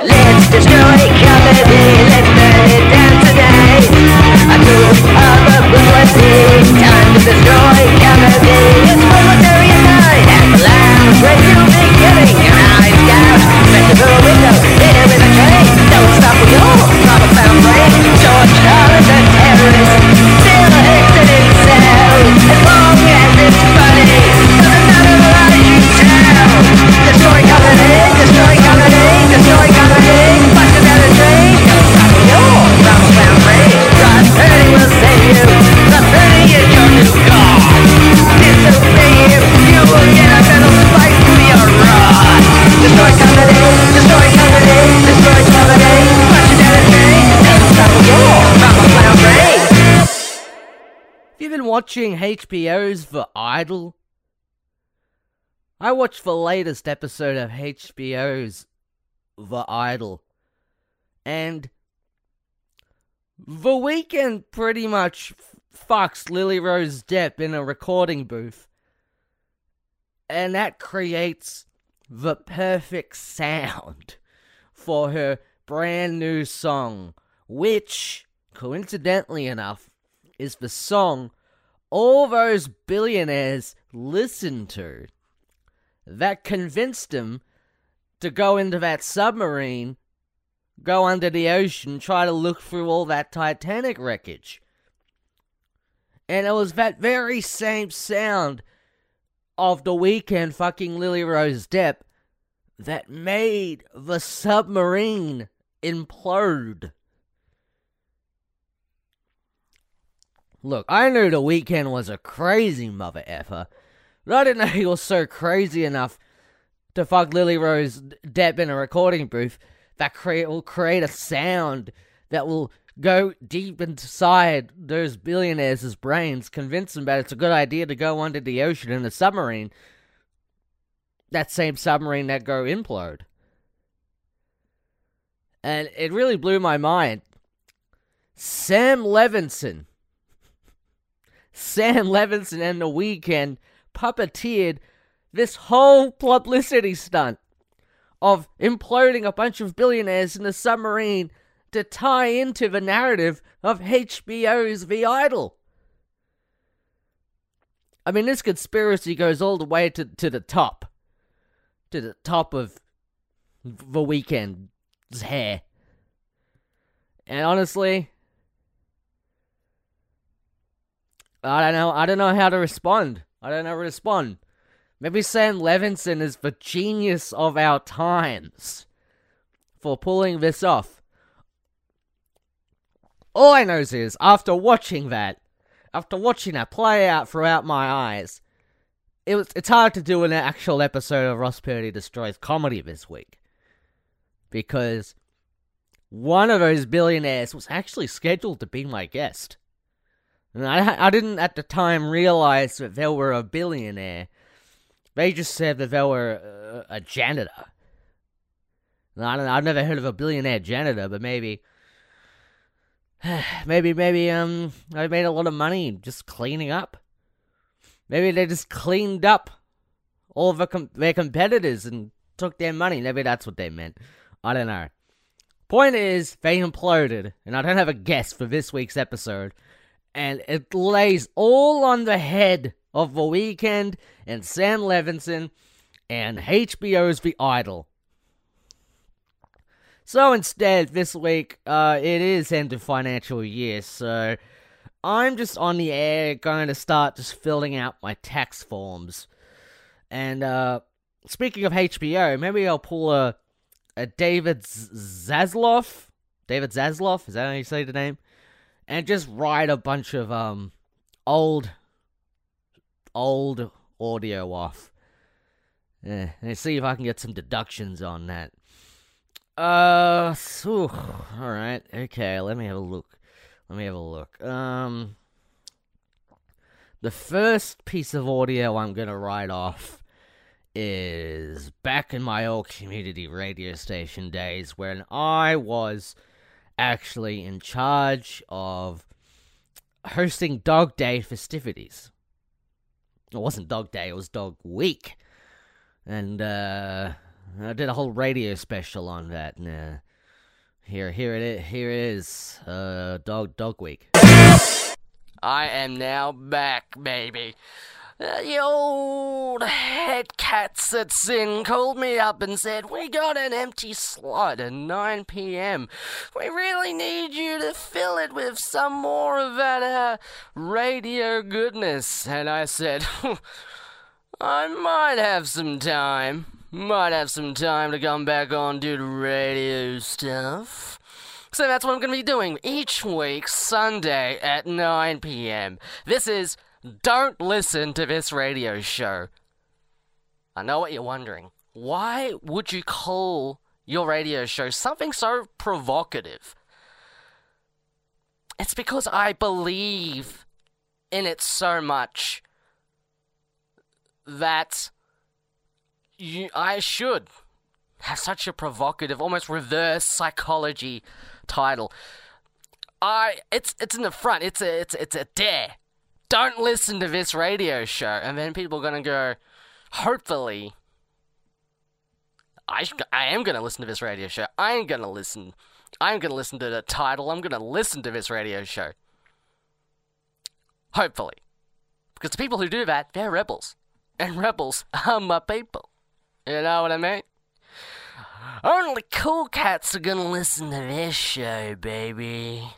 Let's destroy comedy, let's burn it down today. A tool watching HBO's The Idol? I watched the latest episode of HBO's The Idol, and The Weeknd pretty much fucks Lily Rose Depp in a recording booth, and that creates the perfect sound for her brand new song, which, coincidentally enough, is the song all those billionaires listened to that convinced them to go into that submarine, go under the ocean, try to look through all that Titanic wreckage. And it was that very same sound of the Weeknd fucking Lily Rose Depp that made the submarine implode. Look, I knew the Weeknd was a crazy mother effer, but I didn't know he was so crazy enough to fuck Lily Rose Depp in a recording booth that will create a sound that will go deep inside those billionaires' brains, convince them that it's a good idea to go under the ocean in a submarine. That same submarine that go implode. And it really blew my mind. Sam Levinson. Sam Levinson and The Weeknd puppeteered this whole publicity stunt of imploding a bunch of billionaires in a submarine to tie into the narrative of HBO's The Idol. I mean, this conspiracy goes all the way to, to the top. To the top of The Weeknd's hair. And honestly, I don't know. I don't know how to respond. I don't know how to respond. Maybe Sam Levinson is the genius of our times for pulling this off. All I know is, after watching that, after watching that play out throughout my eyes, it was it's hard to do an actual episode of Ross Purdy Destroys Comedy this week. Because one of those billionaires was actually scheduled to be my guest. And I, I didn't at the time realize that they were a billionaire. They just said that they were a, a janitor. And I don't know, I've never heard of a billionaire janitor, but maybe, maybe, maybe, um, they made a lot of money just cleaning up. Maybe they just cleaned up all of com- their competitors and took their money. Maybe that's what they meant. I don't know. Point is, they imploded, and I don't have a guess for this week's episode and it lays all on the head of The Weeknd and Sam Levinson and HBO's The Idol. So instead, this week, uh, it is end of financial year, so I'm just on the air going to start just filling out my tax forms. And, uh, speaking of HBO, maybe I'll pull a, a David Zaslav? David Zaslav? Is that how you say the name? And just write a bunch of um old old audio off. Yeah, and see if I can get some deductions on that. Uh, so, all right, okay. Let me have a look. Let me have a look. Um, the first piece of audio I'm gonna write off is back in my old community radio station days when I was actually in charge of hosting Dog Day festivities. It wasn't Dog Day, it was Dog Week. And uh, I did a whole radio special on that. Uh, here, here it is. Here it is. Uh, dog, dog week. I am now back, baby. The old head cats at SYN called me up and said, We got an empty slot at 9 p.m. We really need you to fill it with some more of that uh, radio goodness. And I said, I might have some time. Might have some time to come back on do the radio stuff. So that's what I'm going to be doing each week, Sunday at 9 p.m. This is don't listen to this radio show. I know what you're wondering. Why would you call your radio show something so provocative? It's because I believe in it so much that you, I should have such a provocative, almost reverse psychology title. I it's it's in the front. It's a it's it's a dare don't listen to this radio show. And then people are going to go, hopefully, I, I am going to listen to this radio show. I ain't going to listen. I'm going to listen to the title. I'm going to listen to this radio show. Hopefully. Because the people who do that, they're rebels. And rebels are my people. You know what I mean? Only cool cats are gonna listen to this show, baby.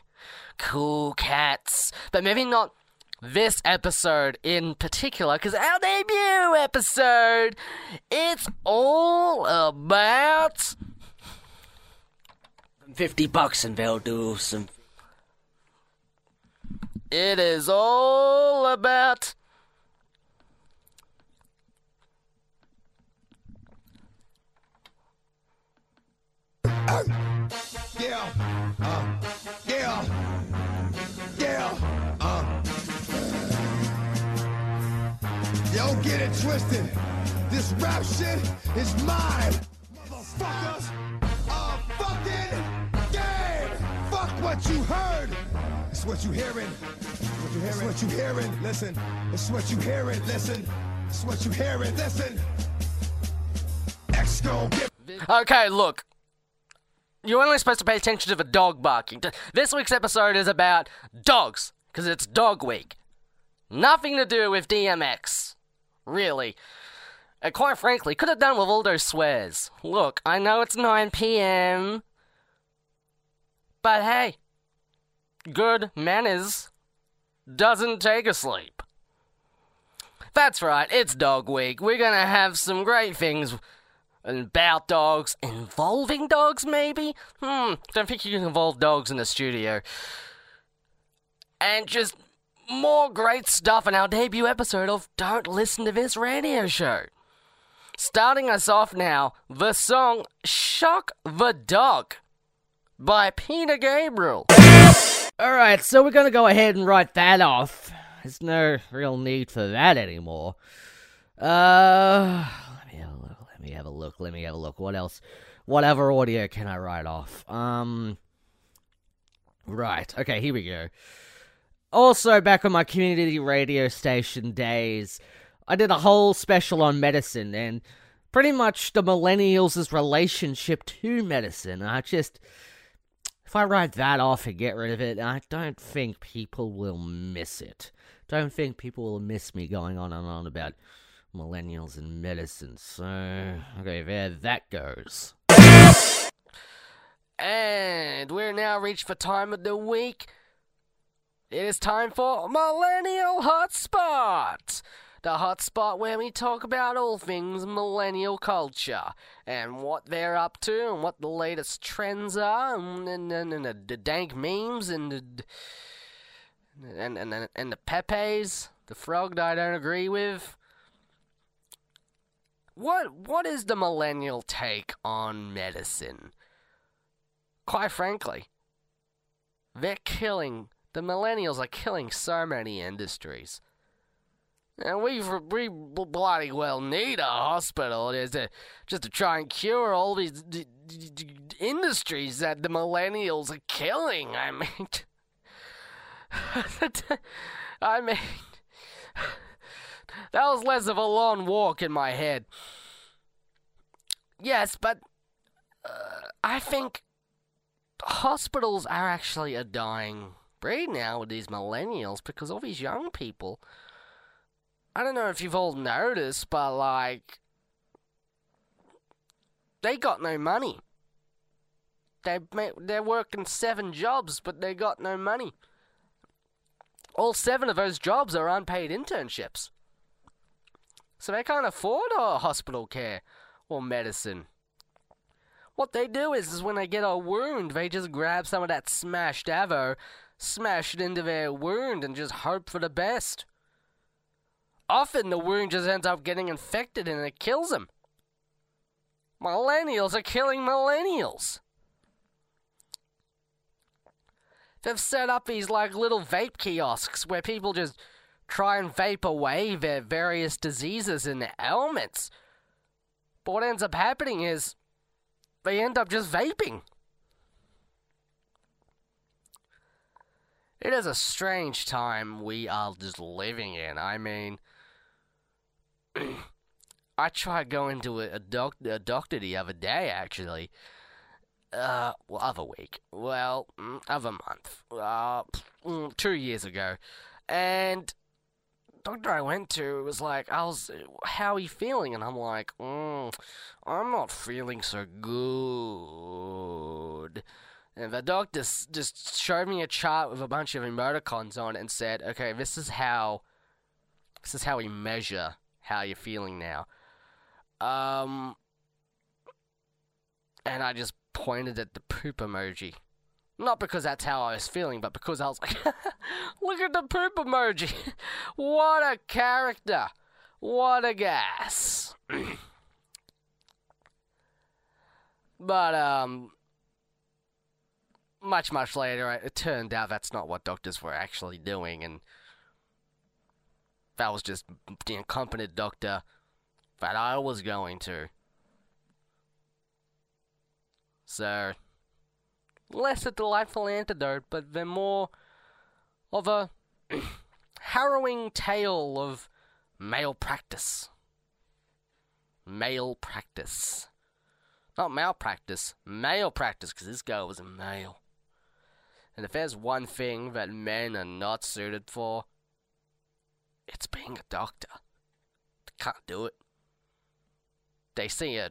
Cool cats. But maybe not this episode in particular, because our debut episode, it's all about 50 bucks and they'll do some. It is all about. Yeah, uh, yeah, yeah, Get it twisted. This rap shit is mine. Motherfuckers, a fucking game. Fuck what you heard. It's what you hearing. What you hearing. It's what you hearing. Listen. It's what you hearing. Listen. It's what you hearing. Listen. X gon' Okay, look. You're only supposed to pay attention to the dog barking. This week's episode is about dogs, because it's dog week. Nothing to do with DMX. Really. And quite frankly, could have done with all those swears. Look, I know it's 9 p.m. But hey, good manners doesn't take a sleep. That's right, it's dog week. We're gonna have some great things about dogs, involving dogs, maybe? Hmm, don't think you can involve dogs in the studio. And just more great stuff in our debut episode of Don't Listen to This Radio Show. Starting us off now, the song Shock the Dog by Peter Gabriel. Alright, so we're gonna go ahead and write that off. There's no real need for that anymore. Uh, let me have a look. Let me have a look. Let me have a look. What else? What other audio can I write off? Um, right. Okay, here we go. Also, back on my community radio station days, I did a whole special on medicine and pretty much the millennials' relationship to medicine. I just, if I write that off and get rid of it, I don't think people will miss it. Don't think people will miss me going on and on about millennials and medicine. So, okay, there that goes. And we're now reached for time of the week. It is time for Millennial Hotspot! The hotspot where we talk about all things millennial culture and what they're up to and what the latest trends are and, and, and, and the, dank memes and the, and, and, and, and the Pepe's, the frog that I don't agree with. What what is the millennial take on medicine? Quite frankly, they're killing the millennials are killing so many industries. And we we bloody well need a hospital just to, just to try and cure all these d- d- d- industries that the millennials are killing. I mean, I mean, that was less of a long walk in my head. Yes, but uh, I think hospitals are actually a dying breed now with these millennials because all these young people. I don't know if you've all noticed, but like, they got no money. They they're working seven jobs, but they got no money. All seven of those jobs are unpaid internships, so they can't afford a hospital care or medicine. What they do is, is when they get a wound, they just grab some of that smashed avo, smash it into their wound, and just hope for the best. Often the wound just ends up getting infected and it kills them. Millennials are killing millennials. They've set up these like little vape kiosks where people just try and vape away their various diseases and ailments. But what ends up happening is they end up just vaping. It is a strange time we are just living in. I mean, I tried going to a, doc- a doctor the other day, actually. Uh, well, other week. Well, mm, other month. Uh, mm, two years ago. And doctor I went to was like, I was, how are you feeling? And I'm like, mm, I'm not feeling so good. And the doctor s- just showed me a chart with a bunch of emoticons on it and said, okay, this is how, this is how we measure how you're feeling now. Um, and I just pointed at the poop emoji. Not because that's how I was feeling, but because I was like, look at the poop emoji. what a character. What a gas. but, um, much, much later, it turned out that's not what doctors were actually doing, and that was just the incompetent doctor that I was going to. So, less a delightful antidote, but then more of a harrowing tale of male practice. Male practice. Not malpractice, male practice, because this guy was a male. And if there's one thing that men are not suited for, it's being a doctor. They can't do it. They see a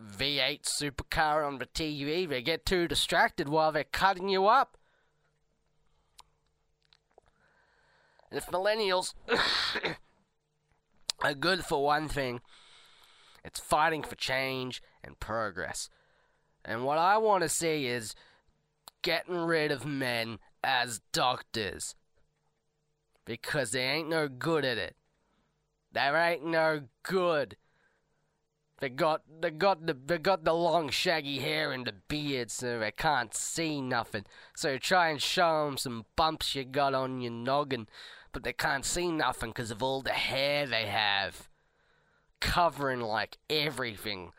V8 supercar on the TV, they get too distracted while they're cutting you up. And if millennials are good for one thing, it's fighting for change and progress. And what I want to see is getting rid of men as doctors. Because they ain't no good at it. They ain't no good. They got they got the they got the long shaggy hair and the beard, so they can't see nothing. So you try and show 'em some bumps you got on your noggin, but they can't see nothing 'cause of all the hair they have, covering like everything.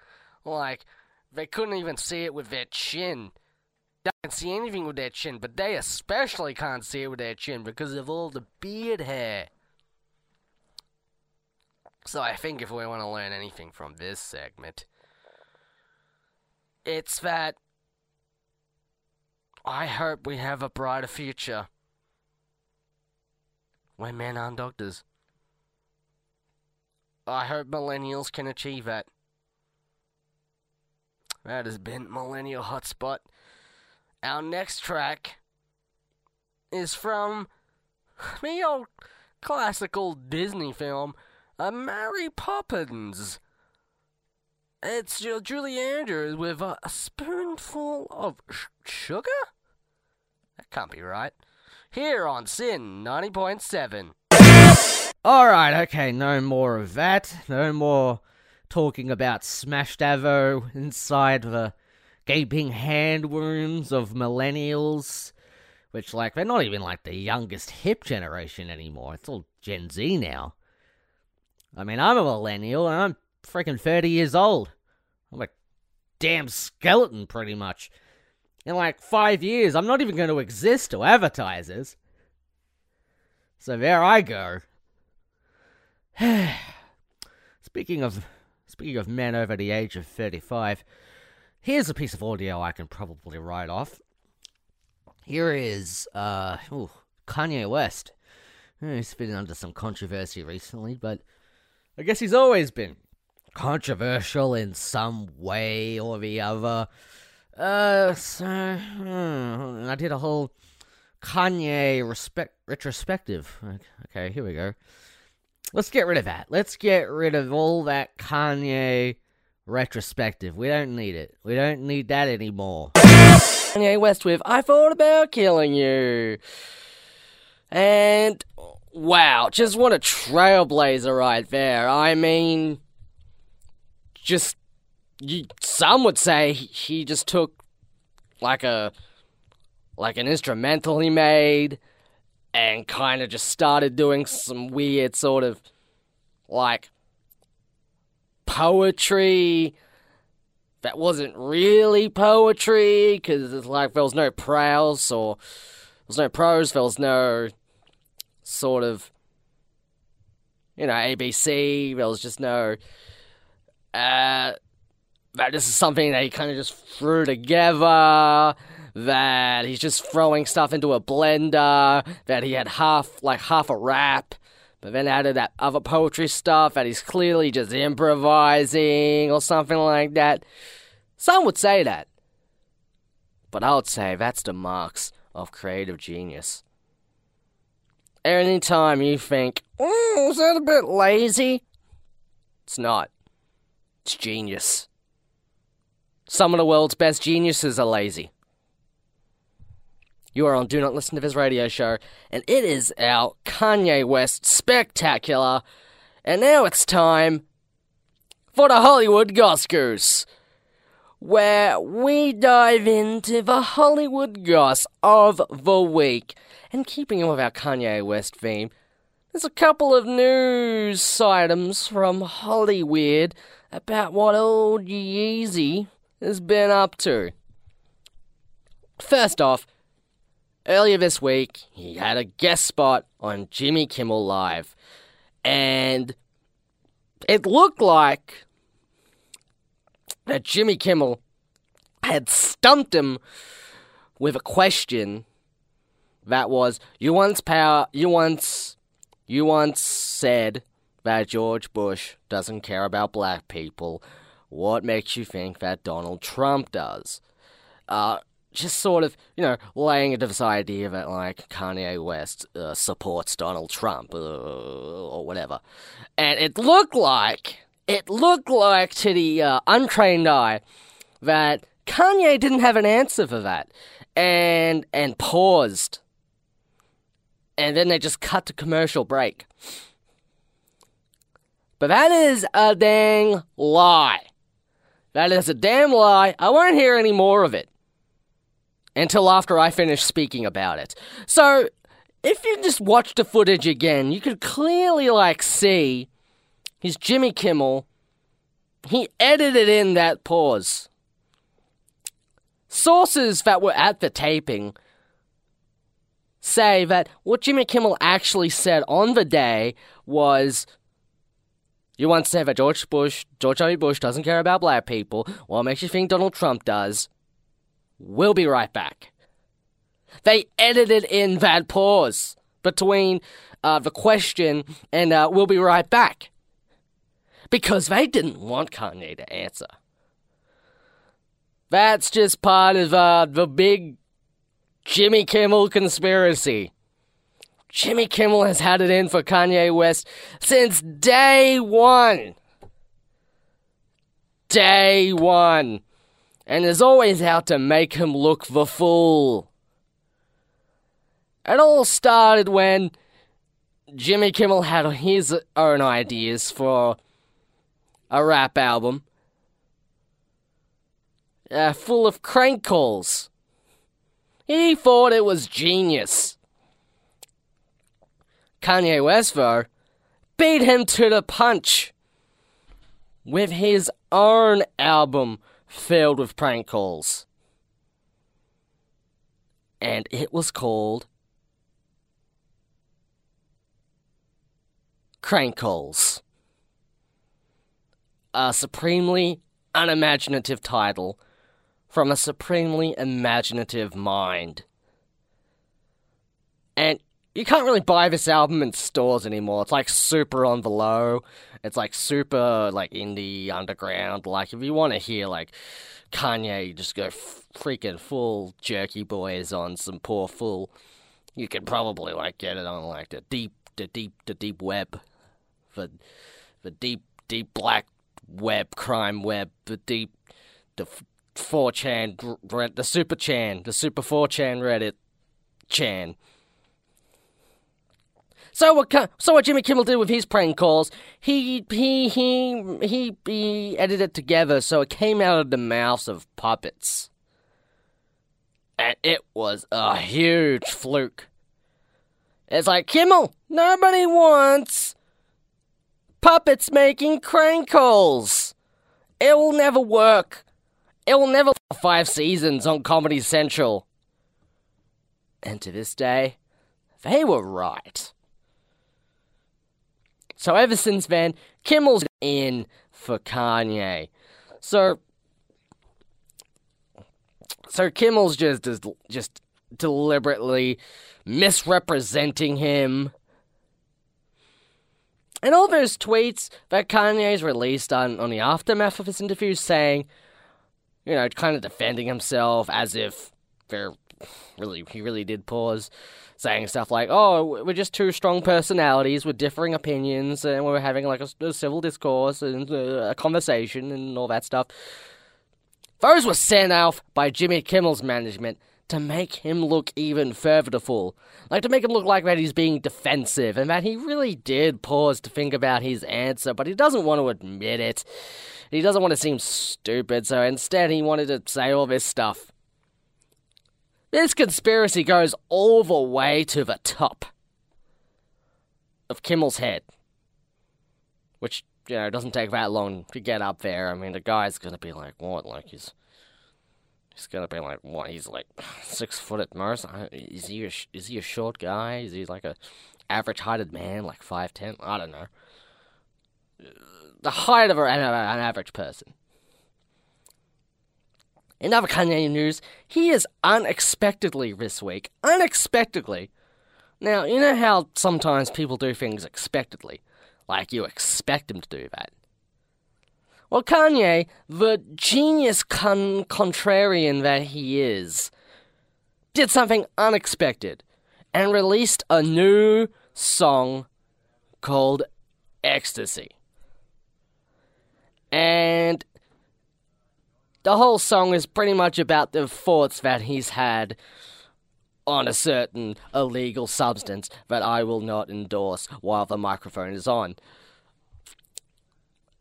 Like they couldn't even see it with their chin. Can't see anything with their chin, but they especially can't see it with their chin because of all the beard hair. So I think if we want to learn anything from this segment, it's that I hope we have a brighter future when men aren't doctors. I hope millennials can achieve that. That has been Millennial Hotspot. Our next track is from the old classical Disney film, uh, Mary Poppins. It's Ju- Julie Andrews with a, a spoonful of sh- sugar? That can't be right. Here on SYN 90.7. Alright, okay, no more of that. No more talking about smashed avo inside the gaping hand wounds of millennials. Which, like, they're not even like the youngest hip generation anymore. It's all Gen Z now. I mean, I'm a millennial and I'm freaking 30 years old. I'm a damn skeleton, pretty much. In like five years, I'm not even going to exist to advertisers. So there I go. speaking of speaking of men over the age of 35, here's a piece of audio I can probably write off. Here is uh, ooh, Kanye West. Eh, He's been under some controversy recently, but I guess he's always been controversial in some way or the other. Uh, so hmm, I did a whole Kanye respect retrospective. Okay, here we go. Let's get rid of that. Let's get rid of all that Kanye retrospective. We don't need it. We don't need that anymore. Kanye West with I Thought About Killing You. And wow, just what a trailblazer right there. I mean, just you, some would say he- just took like a like an instrumental he made and kind of just started doing some weird sort of like poetry that wasn't really poetry because it's like there was no prose or there was no prose, there was no sort of you know ABC. There was just no uh, that this is something that he kind of just threw together. That he's just throwing stuff into a blender. That he had half like half a rap. But then added that other poetry stuff that he's clearly just improvising or something like that. Some would say that. But I would say that's the marks of creative genius. Anytime you think, oh, is that a bit lazy? It's not. It's genius. Some of the world's best geniuses are lazy. You are on Do Not Listen to This radio show, and it is our Kanye West spectacular. And now it's time for the Hollywood Goskers, where we dive into the Hollywood goss of the week. And keeping with our Kanye West theme, there's a couple of news items from Hollywood about what old Yeezy has been up to. First off, earlier this week, he had a guest spot on Jimmy Kimmel Live. And it looked like that Jimmy Kimmel had stumped him with a question that was you once power you once you once said that George Bush doesn't care about black people. What makes you think that Donald Trump does? Uh, just sort of, you know, laying into this idea that, like, Kanye West uh, supports Donald Trump uh, or whatever. And it looked like, it looked like to the uh, untrained eye that Kanye didn't have an answer for that. And, and paused. And then they just cut to commercial break. But that is a dang lie. That is a damn lie. I won't hear any more of it until after I finish speaking about it. So, if you just watch the footage again, you could clearly like see his Jimmy Kimmel. He edited in that pause. Sources that were at the taping say that what Jimmy Kimmel actually said on the day was you once said that George Bush, George W. Bush doesn't care about black people. What makes you think Donald Trump does? We'll be right back. They edited in that pause between uh, the question and uh, we'll be right back. Because they didn't want Kanye to answer. That's just part of uh, the big Jimmy Kimmel conspiracy. Jimmy Kimmel has had it in for Kanye West since day one. Day one. And is always out to make him look the fool. It all started when Jimmy Kimmel had his own ideas for a rap album uh, full of crank calls. He thought it was genius. Kanye West, though, beat him to the punch with his own album filled with prank calls. And it was called Crank Calls. a supremely unimaginative title from a supremely imaginative mind. And you can't really buy this album in stores anymore. It's like super on the low. It's like super like indie underground. Like if you want to hear like Kanye just go f- freaking full jerky boys on some poor fool, you could probably like get it on like the deep, the deep, the deep web, the the deep, deep black web, crime web, the deep, the four chan, the super chan, the super four chan Reddit chan. So what? So what Jimmy Kimmel did with his prank calls? He he he he he edited it together so it came out of the mouths of puppets, and it was a huge fluke. It's like Kimmel. Nobody wants puppets making crank calls. It will never work. It will never five seasons on Comedy Central. And to this day, they were right. So ever since then, Kimmel's in for Kanye. So, so Kimmel's just just deliberately misrepresenting him. And all those tweets that Kanye's released on, on the aftermath of his interview saying, you know, kind of defending himself as if they're really he really did pause saying stuff like, "Oh, we're just two strong personalities with differing opinions, and we're having like a, a civil discourse and uh, a conversation and all that stuff." Those were sent off by Jimmy Kimmel's management to make him look even further the fool, like to make him look like that he's being defensive and that he really did pause to think about his answer, but he doesn't want to admit it. He doesn't want to seem stupid, so instead he wanted to say all this stuff. This conspiracy goes all the way to the top of Kimmel's head. Which, you know, doesn't take that long to get up there. I mean, the guy's gonna be like, what? Like, he's. He's gonna be like, what? He's like six foot at most. Is he a, is he a short guy? Is he like a average heighted man, like five ten? I don't know. The height of an, an average person. In other Kanye news, he is unexpectedly this week. Unexpectedly. Now, you know how sometimes people do things expectedly? Like you expect them to do that. Well, Kanye, the genius con- contrarian that he is, did something unexpected and released a new song called Ecstasy. And the whole song is pretty much about the thoughts that he's had on a certain illegal substance that I will not endorse while the microphone is on.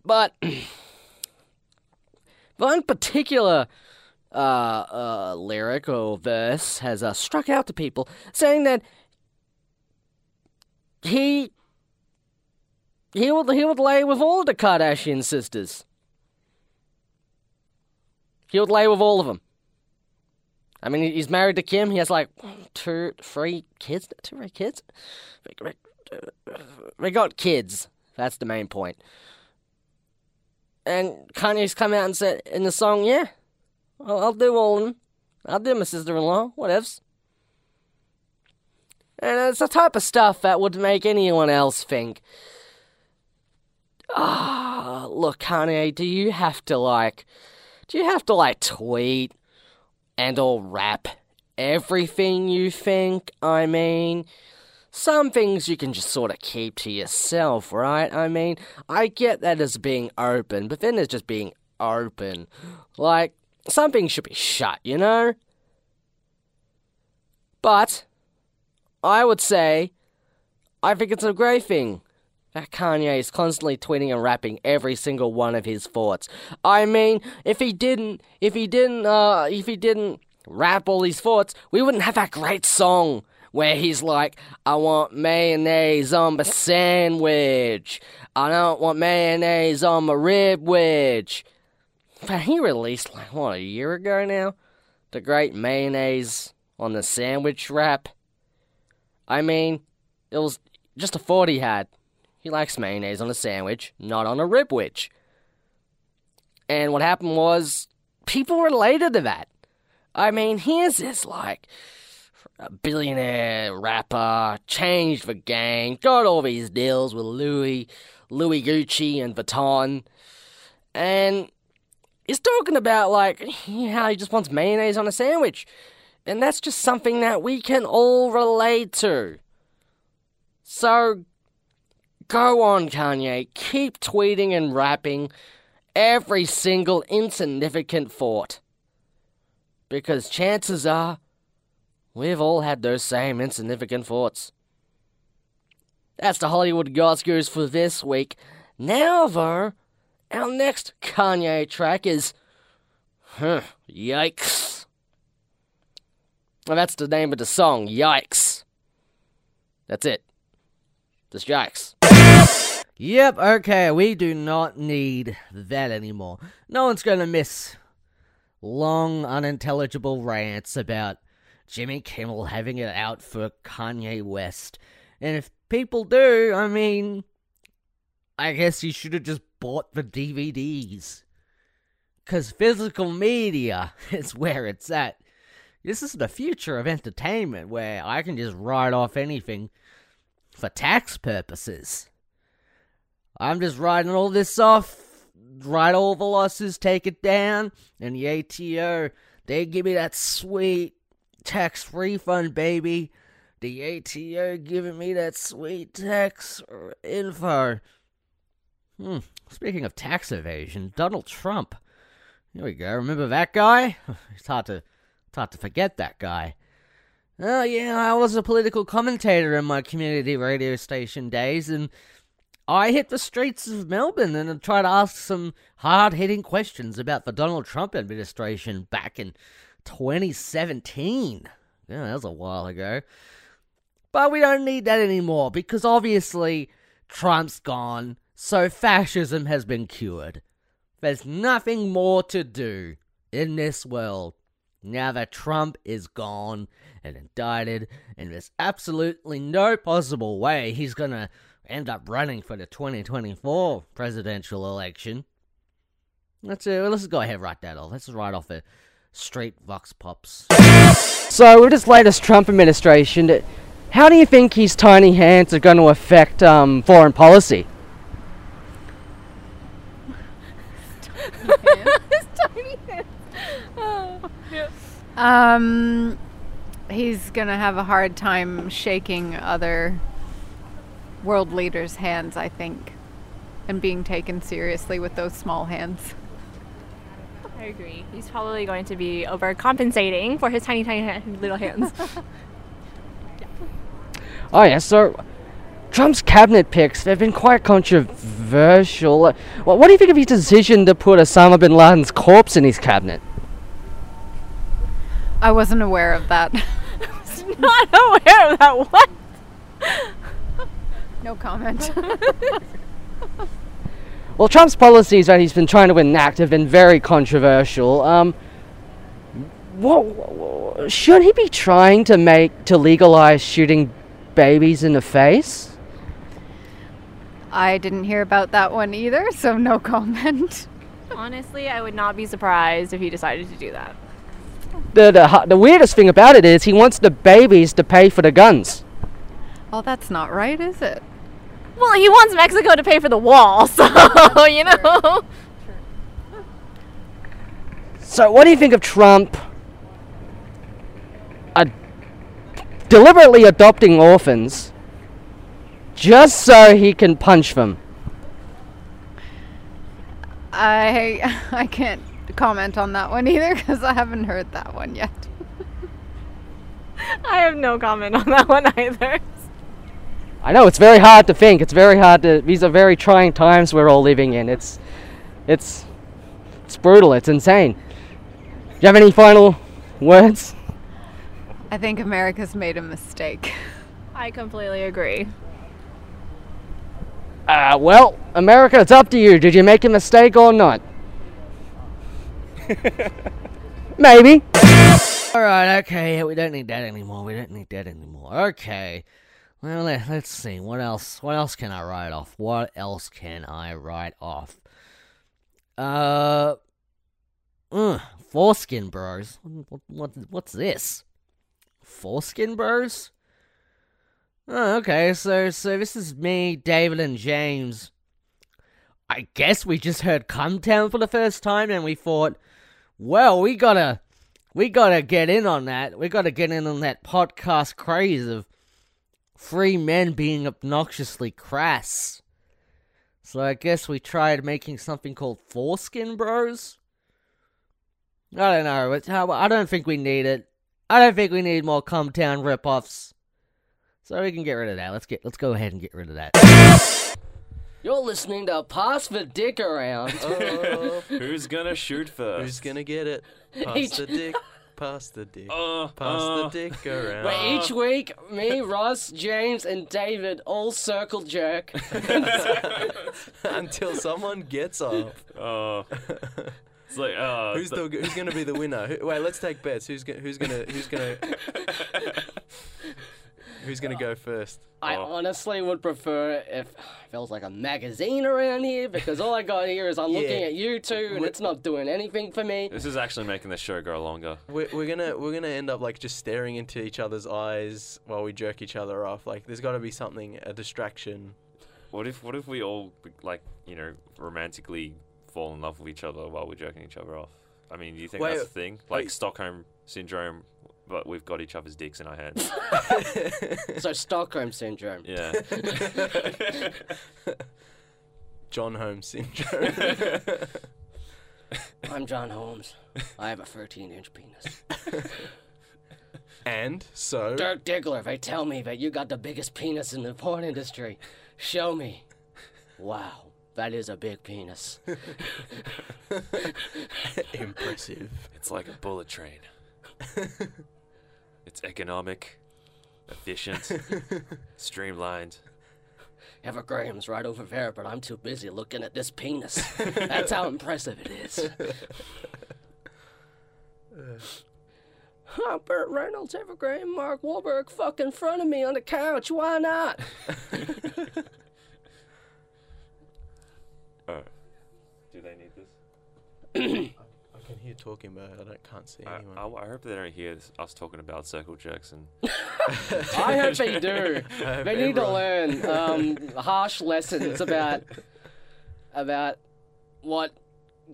But one particular uh, uh, lyric or verse has uh, struck out to people, saying that he he would he would lay with all the Kardashian sisters. He would lay with all of them. I mean, he's married to Kim. He has like two, three kids. Two, three kids. They got kids. That's the main point. And Kanye's come out and said in the song, "Yeah, I'll, I'll do all of them. I'll do my sister-in-law. What Whatevs." And it's the type of stuff that would make anyone else think, "Ah, oh, look, Kanye, do you have to like?" Do you have to like tweet and or rap everything you think? I mean, some things you can just sort of keep to yourself, right? I mean, I get that as being open, but then there's just being open. Like, some things should be shut, you know? But, I would say, I think it's a great thing Kanye is constantly tweeting and rapping every single one of his thoughts. I mean, if he didn't, if he didn't, uh, if he didn't rap all these thoughts, we wouldn't have that great song where he's like, I want mayonnaise on my sandwich. I don't want mayonnaise on my rib wedge. But he released, like, what, a year ago now? The great mayonnaise on the sandwich rap. I mean, it was just a thought he had. He likes mayonnaise on a sandwich, not on a rib wedge. And what happened was people related to that. I mean, here's this like a billionaire rapper, changed the game, got all these deals with Louis, Louis Gucci and Vuitton, and he's talking about like how he just wants mayonnaise on a sandwich. And that's just something that we can all relate to. So go on, Kanye, keep tweeting and rapping every single insignificant thought. Because chances are, we've all had those same insignificant thoughts. That's the Hollywood Gods for this week. Now, though, our next Kanye track is. Huh, yikes. Well, that's the name of the song, Yikes. That's it. Just yikes. Yep, okay, we do not need that anymore. No one's gonna miss long, unintelligible rants about Jimmy Kimmel having it out for Kanye West. And if people do, I mean, I guess you should have just bought the DVDs. Because physical media is where it's at. This is the future of entertainment where I can just write off anything for tax purposes. I'm just writing all this off, write all the losses, take it down, and the ATO, they give me that sweet tax refund, baby. The ATO giving me that sweet tax info. Hmm. Speaking of tax evasion, Donald Trump. Here we go. Remember that guy? It's hard to, it's hard to forget that guy. Oh yeah, I was a political commentator in my community radio station days, and I hit the streets of Melbourne and tried to ask some hard-hitting questions about the Donald Trump administration back in 2017. Yeah, that was a while ago. But we don't need that anymore because obviously Trump's gone, so fascism has been cured. There's nothing more to do in this world now that Trump is gone and indicted, and there's absolutely no possible way he's gonna end up running for the 2024 presidential election. Let's uh, let's go ahead and write that off. Let's write off a straight vox pops. So, with this latest Trump administration, how do you think his tiny hands are going to affect um, foreign policy? His tiny hands. Oh. Yeah. Um, he's gonna have a hard time shaking other world leaders' hands, I think, and being taken seriously with those small hands. I agree. He's probably going to be overcompensating for his tiny, tiny ha- little hands. Oh yeah, so Trump's cabinet picks they've been quite controversial. What, what do you think of his decision to put Osama bin Laden's corpse in his cabinet? I wasn't aware of that. I was Not aware of that. What? No comment. Well, Trump's policies that he's been trying to enact have been very controversial. Um, what, what should he be trying to make to legalize shooting babies in the face? I didn't hear about that one either, so no comment. Honestly, I would not be surprised if he decided to do that. The, the the weirdest thing about it is he wants the babies to pay for the guns. Well, that's not right, is it? Well, he wants Mexico to pay for the wall, so you know. So, what do you think of Trump uh, deliberately adopting orphans just so he can punch them? I I can't comment on that one either because I haven't heard that one yet. I have no comment on that one either. I know it's very hard to think. It's very hard to. These are very trying times we're all living in. It's, it's, it's brutal. It's insane. Do you have any final words? I think America's made a mistake. I completely agree. Uh, well, America, it's up to you. Did you make a mistake or not? Maybe. Alright, okay, we don't need that anymore. We don't need that anymore. Okay. Well, let, let's see. What else? What else can I write off? What else can I write off? Uh, uh, foreskin bros. What, what, what's this? Foreskin bros? Oh, okay. So, so this is me, David, and James. I guess we just heard "Come Town" for the first time, and we thought, well, we gotta, we gotta get in on that. We gotta get in on that podcast craze of three men being obnoxiously crass. So I guess we tried making something called Foreskin Bros. I don't know. It's how I don't think we need it. I don't think we need more Come Town ripoffs. So we can get rid of that. Let's get let's go ahead and get rid of that. You're listening to Pass the Dick Around. Oh, Who's gonna shoot first? who's gonna get it? Pass Each- the dick. Pass the dick. Uh, Pass uh, the dick around. Where each week, me, Ross, James, and David all circle jerk. Until someone gets up. Uh, it's like uh, Who's the who's gonna be the winner? Who, wait, let's take bets. Who's gonna who's gonna who's gonna who's gonna go first? I Oh. honestly would prefer if there was like a magazine around here because all I got here is I'm looking Yeah. at you two and it's not doing anything for me. This is actually making the show go longer. We're, we're gonna we're gonna end up like just staring into each other's eyes while we jerk each other off. Like there's got to be something a distraction. What if what if we all like you know romantically fall in love with each other while we're jerking each other off? I mean, do you think Wait, that's a thing? Like wait. Stockholm syndrome, but we've got each other's dicks in our hands. So Stockholm syndrome. Yeah. John Holmes syndrome. I'm John Holmes. I have a 13 inch penis. and so Dirk Diggler, they tell me that you got the biggest penis in the porn industry. Show me. Wow, that is a big penis. impressive. it's like a bullet train. It's economic, efficient, streamlined. Heather Graham's right over there, but I'm too busy looking at this penis. That's how impressive it is. Huh, Burt Reynolds, Heather Graham, Mark Wahlberg, fuck in front of me on the couch. Why not? Oh. Do they need this? I can hear talking, but I don't, can't see I, anyone. I, I hope they don't hear this, us talking about circle jerks and I hope they do. hope They need to learn um, harsh lessons about about what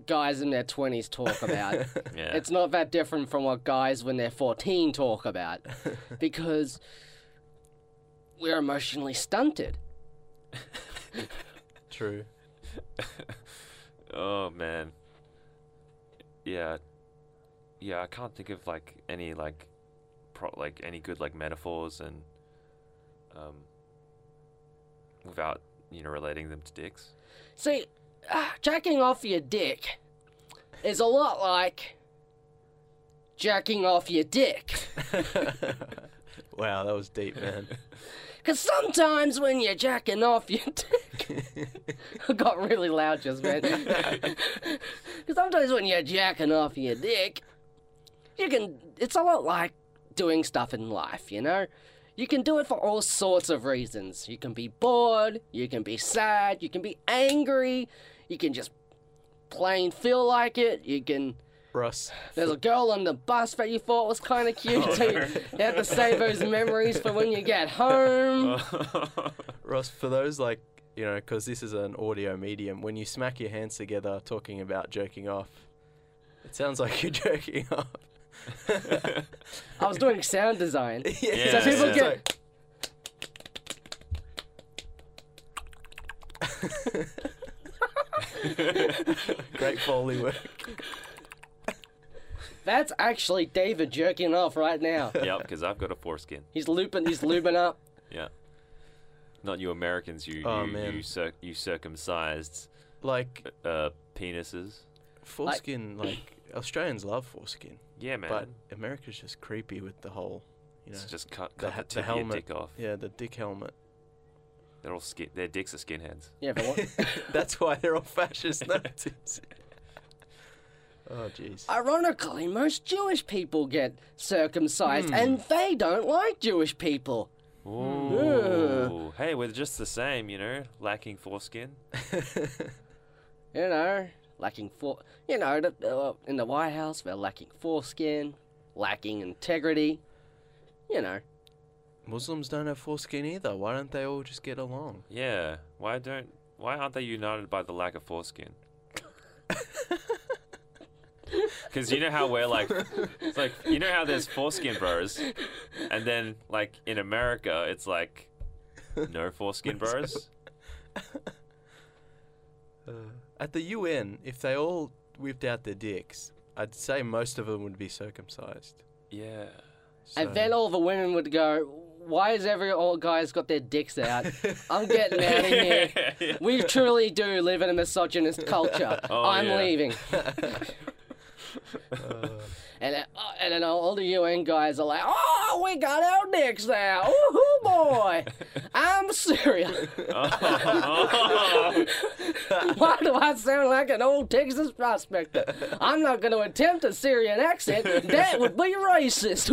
guys in their twenties talk about. yeah. It's not that different from what guys when they're 14 talk about because we're emotionally stunted. True. Oh man. Yeah. Yeah, I can't think of like any like pro- like any good like metaphors and um without, you know, relating them to dicks. See, ah, jacking off your dick is a lot like jacking off your dick. Wow, that was deep, man. Because sometimes when you're jacking off your dick, I got really loud just then. Because sometimes when you're jacking off your dick, you can. It's a lot like doing stuff in life, you know? You can do it for all sorts of reasons. You can be bored, you can be sad, you can be angry, you can just plain feel like it, you can. Russ, There's a girl on the bus that you thought was kind of cute. Oh, so you you have to save those memories for when you get home. Ross, for those like you know, because this is an audio medium, when you smack your hands together talking about jerking off, it sounds like you're jerking off. I was doing sound design. yeah, So people yeah. get. great foley work. That's actually David jerking off right now. yep, because I've got a foreskin. He's looping. He's lubing up. Yeah. Not you Americans, you Oh, you, man. you, cir- you circumcised Like uh, penises. foreskin, like Australians love foreskin, Yeah, man. but America's just creepy with the whole, you know, it's just cut, the cut ha- the, the tip of your helmet. dick off. yeah, the dick helmet. They're all skin. Their dicks are skinheads. Yeah, but what? That's why they're all fascist Nazis. Oh jeez. Ironically, most Jewish people get circumcised, Hmm. and they don't like Jewish people. Ooh. Hey, we're just the same, you know, lacking foreskin. You know, lacking for you know the, uh, in the White House they're lacking foreskin, lacking integrity. You know, Muslims don't have foreskin either. Why don't they all just get along? Yeah. Why don't? Why aren't they united by the lack of foreskin? Because you know how we're like, it's like you know how there's foreskin bros, and then like in America it's like no foreskin bros. Uh, at the UN, if they all whipped out their dicks, I'd say most of them would be circumcised. Yeah. and then all the women would go, "Why has every old guy's got their dicks out? I'm getting out of here." We truly do live in a misogynist culture. Oh, I'm yeah. leaving. and then, uh, and then all the UN guys are like, "Oh, we got our dicks now, Ooh boy, I'm serious. Oh. Why do I sound like an old Texas prospector? I'm not going to attempt a Syrian accent. That would be racist.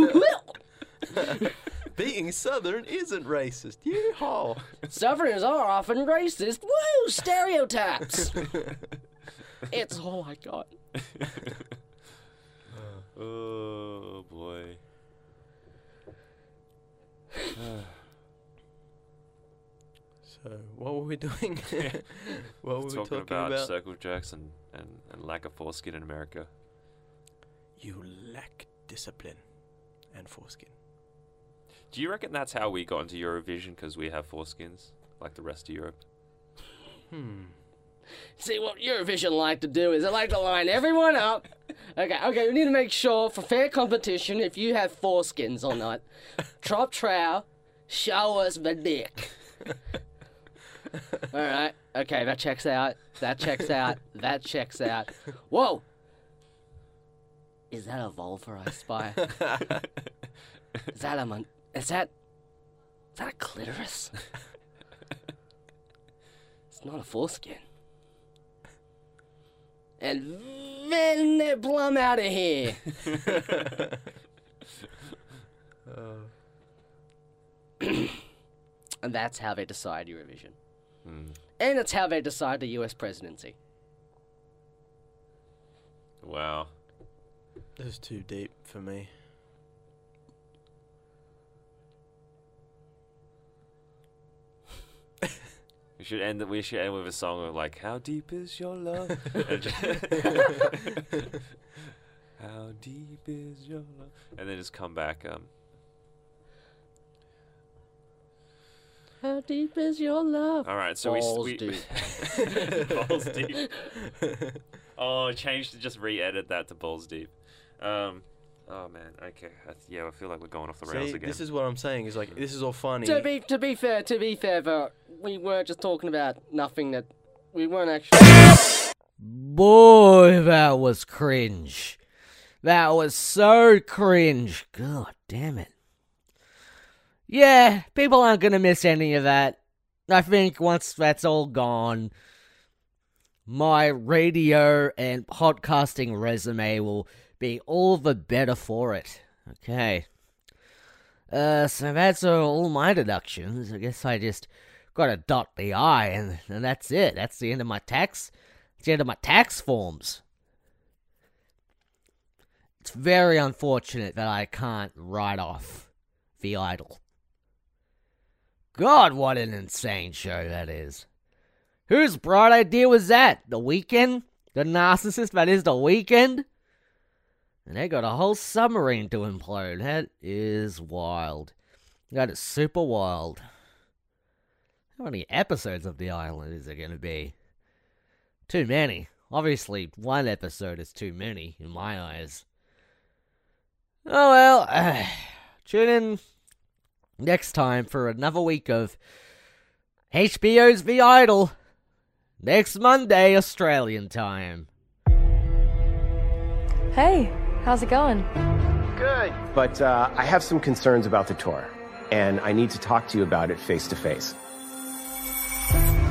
Being Southern isn't racist. Yeehaw! Southerners are often racist. Woo! Stereotypes. it's all I got. Oh boy. So, what were we doing? what were we talking, talking about, about? circle jerks and, and, and lack of foreskin in America. You lack discipline and foreskin. Do you reckon that's how we got into Eurovision because we have foreskins like the rest of Europe? Hmm. See, what Eurovision like to do is they like to line everyone up. Okay, okay, we need to make sure for fair competition if you have foreskins or not. Trop trow, show us the dick. Alright, okay, that checks out. That checks out. That checks out. Whoa! Is that a vulva I spy? Is that a mon- Is that. Is that a clitoris? It's not a foreskin. And then they plumb out of here. and that's how they decide Eurovision. Hmm. And it's how they decide the US presidency. Wow. This is too deep for me. We should end. We should end with a song of like, "How deep is your love?" And How deep is your love? And then just come back. Um, How deep is your love? all right, so we s- Balls we deep. balls deep. Oh, changed to just re-edit that to balls deep. Um, oh man, okay, I th- yeah, I feel like we're going off the rails See, again. this is what I'm saying. Is like this is all funny. To be to be fair, to be fair, though, we were just talking about nothing that we weren't actually. Boy, that was cringe. That was so cringe. God damn it. Yeah, people aren't gonna miss any of that. I think once that's all gone, my radio and podcasting resume will be all the better for it. Okay. Uh, so that's all my deductions. I guess I just gotta dot the I, and, and that's it. That's the end of my tax. It's the end of my tax forms. It's very unfortunate that I can't write off The Idol. God, what an insane show that is. Whose bright idea was that? The Weeknd? The narcissist that is the Weeknd? And they got a whole submarine to implode. That is wild. That is super wild. How many episodes of The Island is there going to be? Too many. Obviously, one episode is too many in my eyes. Oh well, tune in next time for another week of HBO's The Idol. Next Monday, Australian time. Hey, how's it going? Good. But uh, I have some concerns about the tour, and I need to talk to you about it face to face.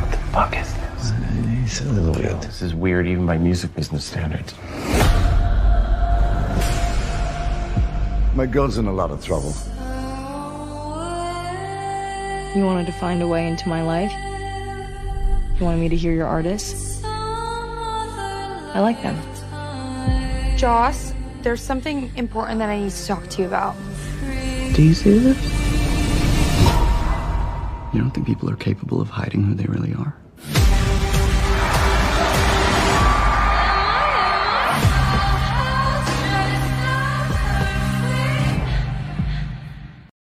What the fuck is this? It's a little weird. This is weird even by music business standards. My girl's in a lot of trouble. You wanted to find a way into my life? You wanted me to hear your artists? I like them. Joss, there's something important that I need to talk to you about. Do you see this? You don't think people are capable of hiding who they really are?